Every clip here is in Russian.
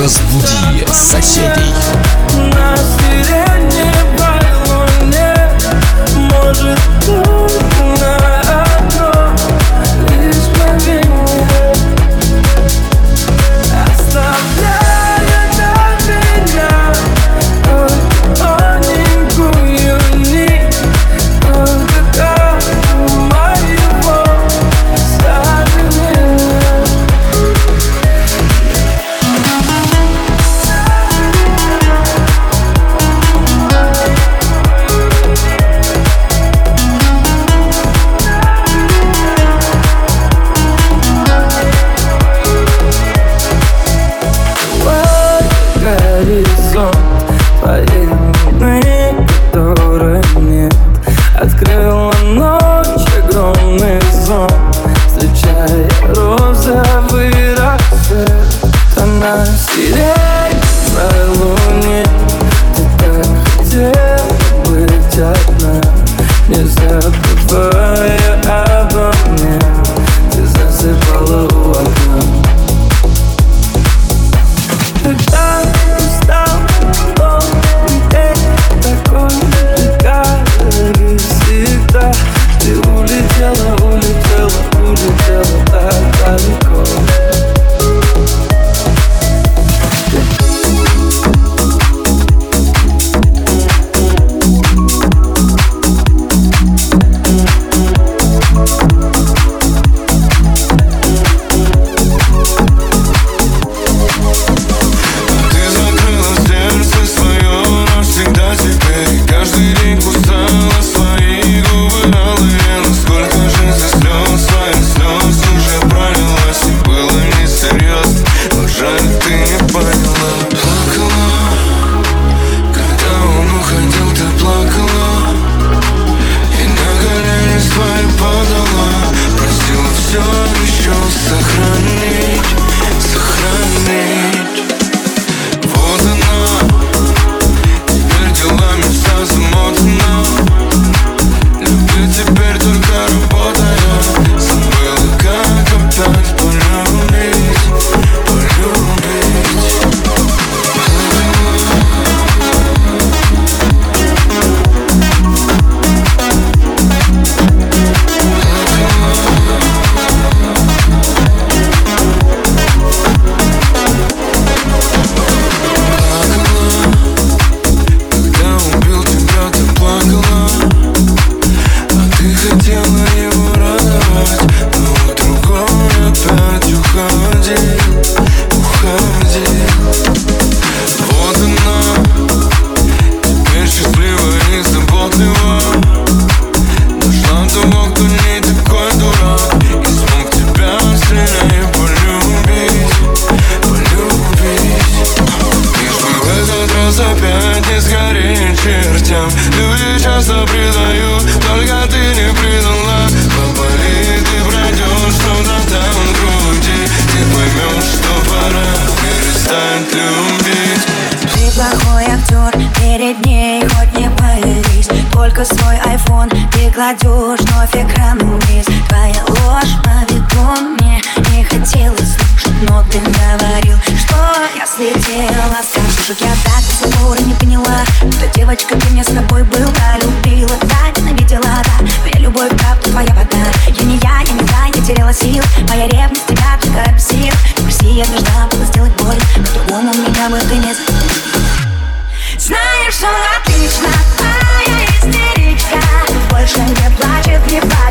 Разбуди соседей. кладешь вновь экран вниз. Твоя ложь по веку мне. Не хотелось слушать Но ты говорил, что я слетела Скажешь, я так до сих пор не поняла Что девочка, ты мне с тобой была Любила, да, ненавидела, да Моя любовь, правда, твоя вода. Я не я, я не та, я теряла сил. Моя ревность тебя только обсил Спроси, я должна была сделать боль. По-другому меня бы ты не заметил погибать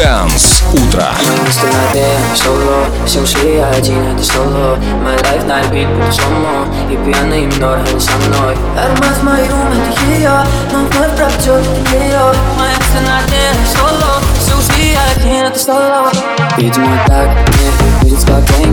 Дэнс Утро. соло Все ушли, я один, это соло My life на репит, будто сломо И пьяный минор, не со мной Аромат в мой рум, это ее Но вновь пропадет, ее Моя мысль на дне, соло Все ушли, один, это соло Видимо так мне будет спокойнее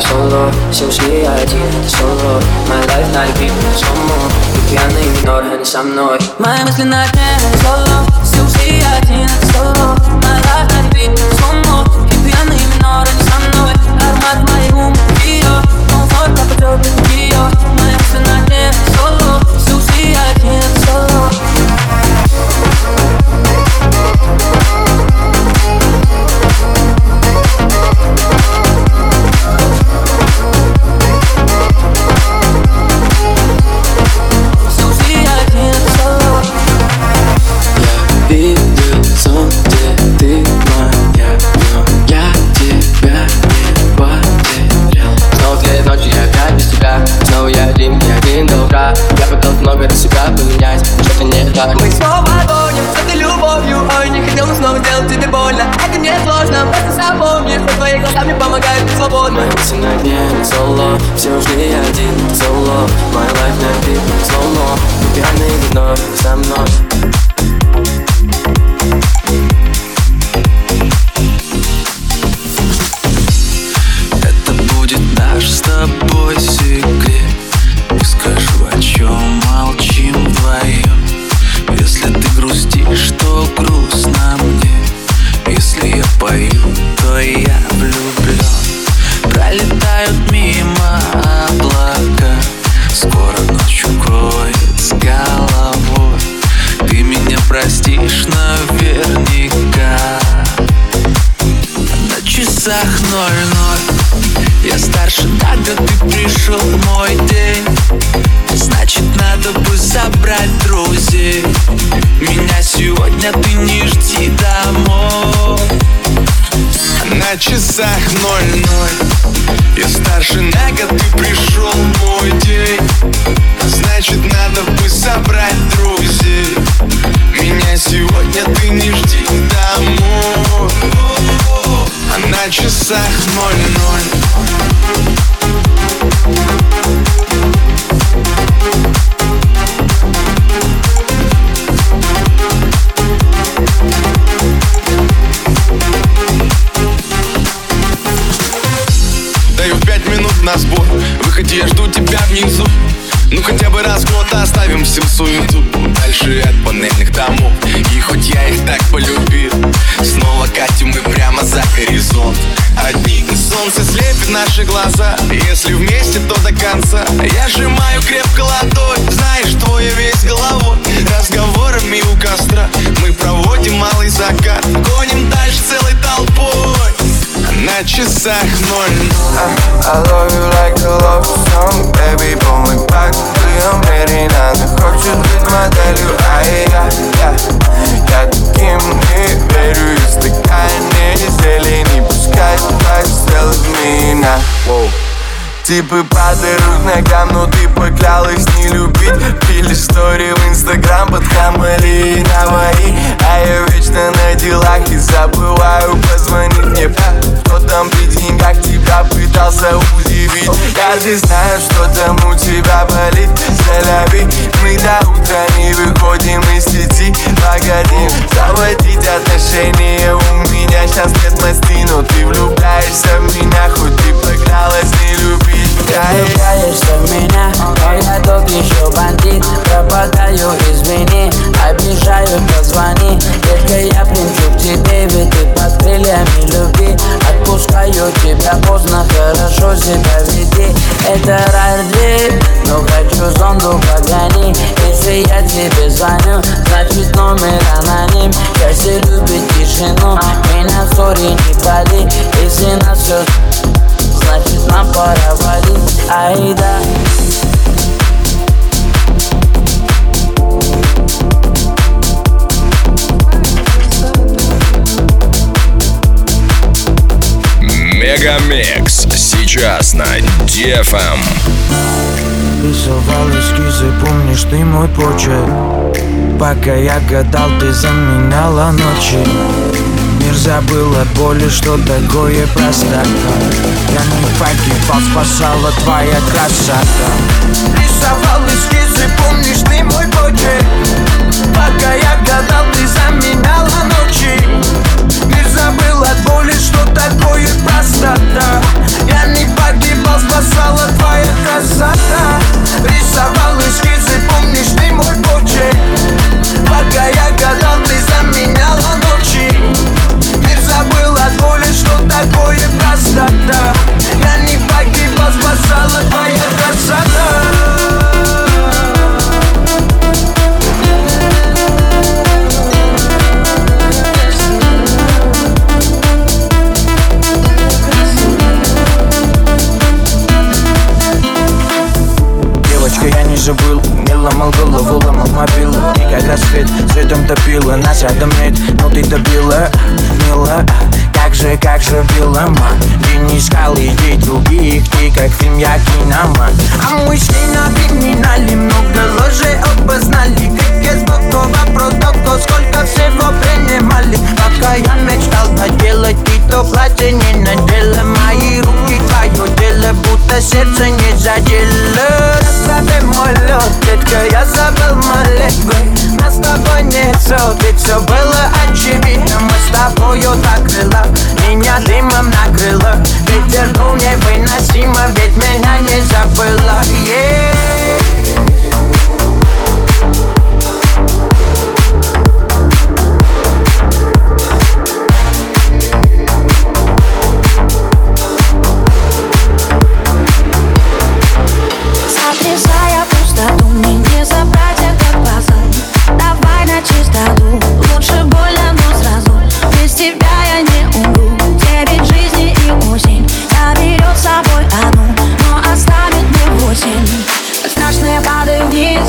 соло Все ушли, я один, соло My life на репит, сломо И пьяный минор, не со мной Мои мысли на дне, соло Все ушли, я один, соло My life на репит, сломо И пьяный минор, не со мной Аромат моей ум, ее Но вновь пропадет ее Мои мысли на дне, не соло. Все ушли, один, соло. My life на бит, сломо И пьяный вновь со мной часах ноль-ноль Я старше, когда ты пришел мой день. Значит, надо бы собрать друзей. Меня сегодня ты не жди домой На часах ноль-ноль. Я старше на год, ты пришел мой день. Значит, надо бы собрать друзей. Меня сегодня ты не жди домой. А на часах ноль-ноль глаза. Если вместе, то до конца. Я сжимаю крепко ладонь Знаешь, твой весь головой. Разговорами у костра Мы проводим малый закат. Гоним дальше целой толпой. На часах ноль. I love you like a love song Baby, pull me Ты уверена, ты хочешь быть моделью А я, я, я таким не верю Если такая не не пускай так сделать меня Воу. Типы падают ногам, но ты поклялась не любить Пили истории в инстаграм под хамали и навари А я вечно на делах и забываю позвонить мне Кто там при деньгах тебя пытался удивить Я же знаю, что там у тебя ты влюбляешься в меня Хоть ты поклялась не любить Ты влюбляешься в меня, но я тот еще бандит. Пропадаю, извини, обижаю, позвони Детка, я примчу к тебе, ведь ты под крыльями любви Отпускаю тебя поздно, хорошо себя веди. Это рай но хочу зонду погони. Если я тебе звоню, значит номер аноним. Счастье любит тишину, меня в не пали Нас все значит нам пора валить. Ай да. Мегамикс. Сейчас на DFM. Рисовал эскизы, помнишь ты мой почерк? Пока я гадал, ты заменяла ночи Мир забыл боли, что такое простота. Я не погибал, спасала твоя красота. Рисовал эскизы, помнишь ты мой почерк Не забыл Не ломал голову, ломал мобилу И как рассвет светом топила Нас рядом нет, но ты добила Мила, как же, как же била ман Ты не искал идей других Ты как фильм, я киноман А мы шли на криминале Много ложей опознали. Как из бокова продуктов Сколько всего принимали. Пока я мечтал наделать Ты то платье не надела. Мои руки твое дело Будто сердце не задело. Расправь мой лед, детка, я забыл молитвы. Нас с тобой нет ссор, ведь все было очевидно страшно я падаю вниз,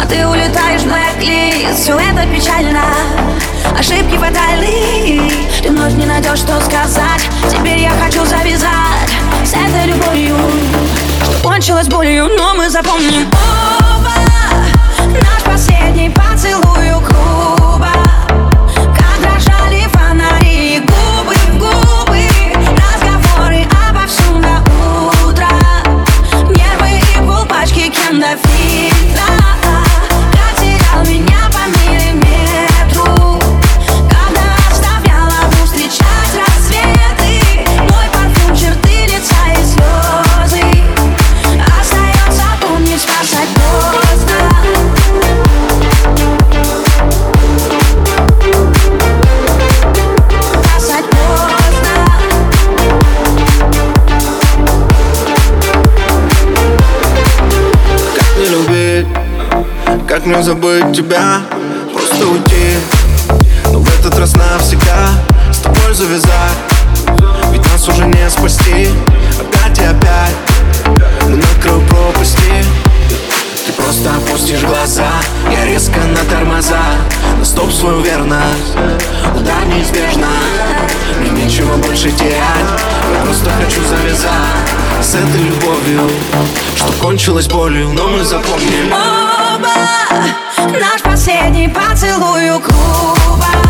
а ты улетаешь в блэк-лист Все это печально, ошибки фатальны. Ты вновь не найдешь, что сказать. Теперь я хочу завязать с этой любовью что кончилось болью, но мы запомним. Оба Наш последний поцелуй как не забыть тебя. Просто уйти, но в этот раз навсегда. С тобой завязать, ведь нас уже не спасти. Опять и опять, мы на краю пропасти. Ты просто опустишь глаза, я резко на тормоза. На стоп свою верность, удар неизбежно. Мне нечего больше терять, я просто хочу завязать С этой любовью, что кончилось болью, но мы запомним оба Наш последний поцелуй у клуба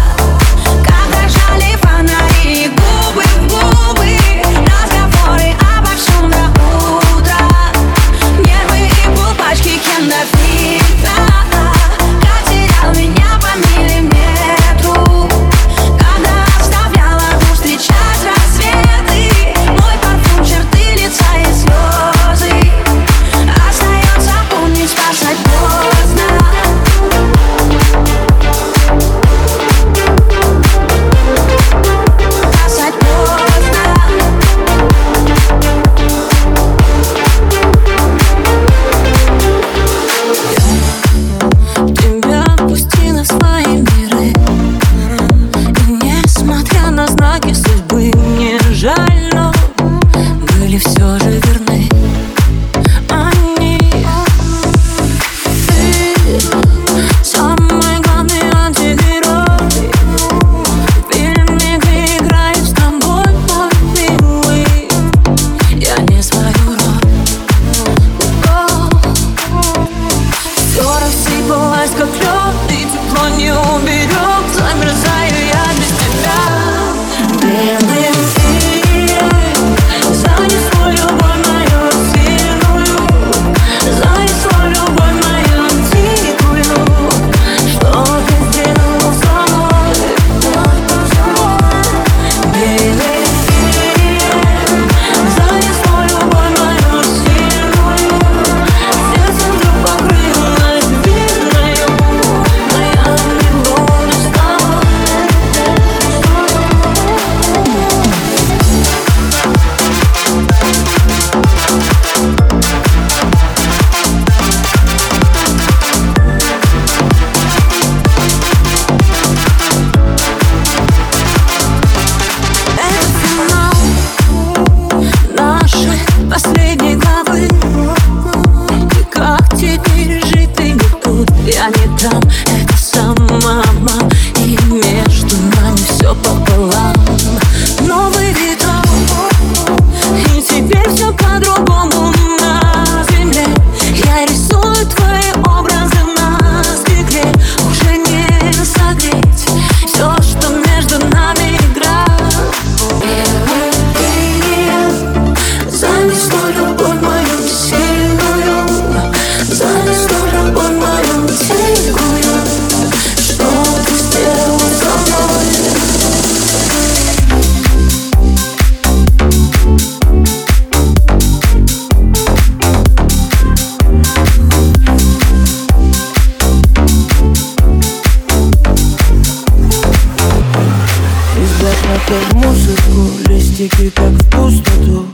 Букетики как в пустоту.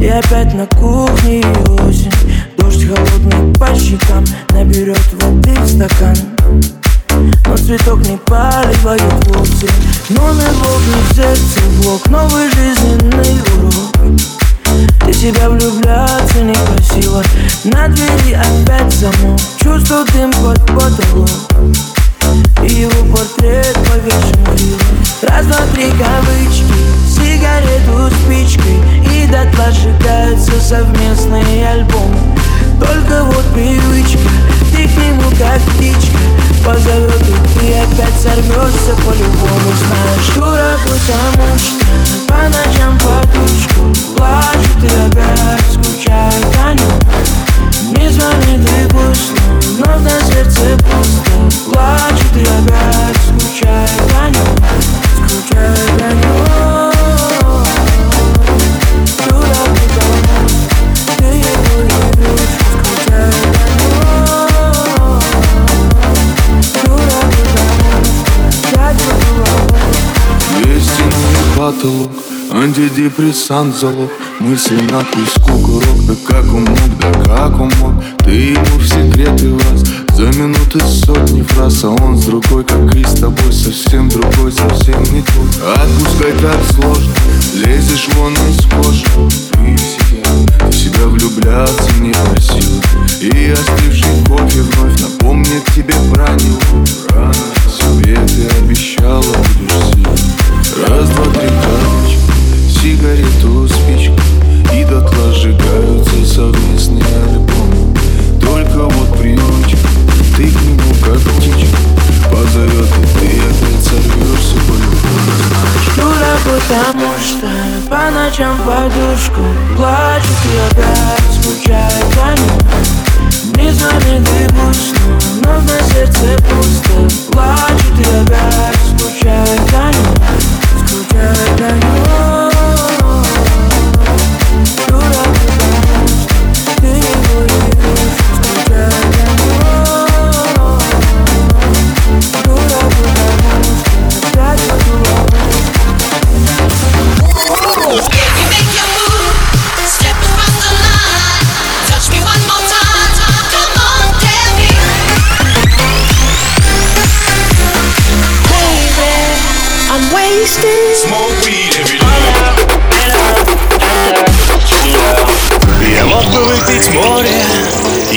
И опять на кухне осень Дождь холодный по щекам Наберет воды в стакан. Но цветок не поливают вовсе Номер в сердце блок Новый жизненный урок. Ты себя влюбляться некрасиво На двери опять замок Чувствую дым под потолок И его портрет повешен криво Раз, два, три кавычки Сигарету спичкой И дотла сжигаются совместные альбомы. Только вот привычка Ты к нему как птичка Позовет и ты опять сорвешься по-любому Знаешь, дура, потому По ночам подушку Плачет и опять скучает о нем Не звонит и пусть, но на сердце пусто Плачет и опять скучает о нем Скучает о нем потолок Антидепрессант залог Мысли на песку курок Да как он мог, да как он мог? Ты ему в секреты вас За минуты сотни фраз А он с другой, как и с тобой Совсем другой, совсем не твой Отпускай так сложно Лезешь вон из кожи. Ты себя, в себя влюбляться не просил. И остывший кофе вновь Напомнит тебе про него. Рано себе ты обещала будешь сильной Раз, два, три, карточки Сигарету, спичку И дотла сжигаются совместные альбомы. Только вот привычка Ты к нему как птичка. Позовет и ты опять сорвешься по-любому Дура, потому что по ночам подушку Плачет и опять скучает о нем Не звонит и пусто, но на сердце пусто. Плачет и опять скучает о нем Скучает о нем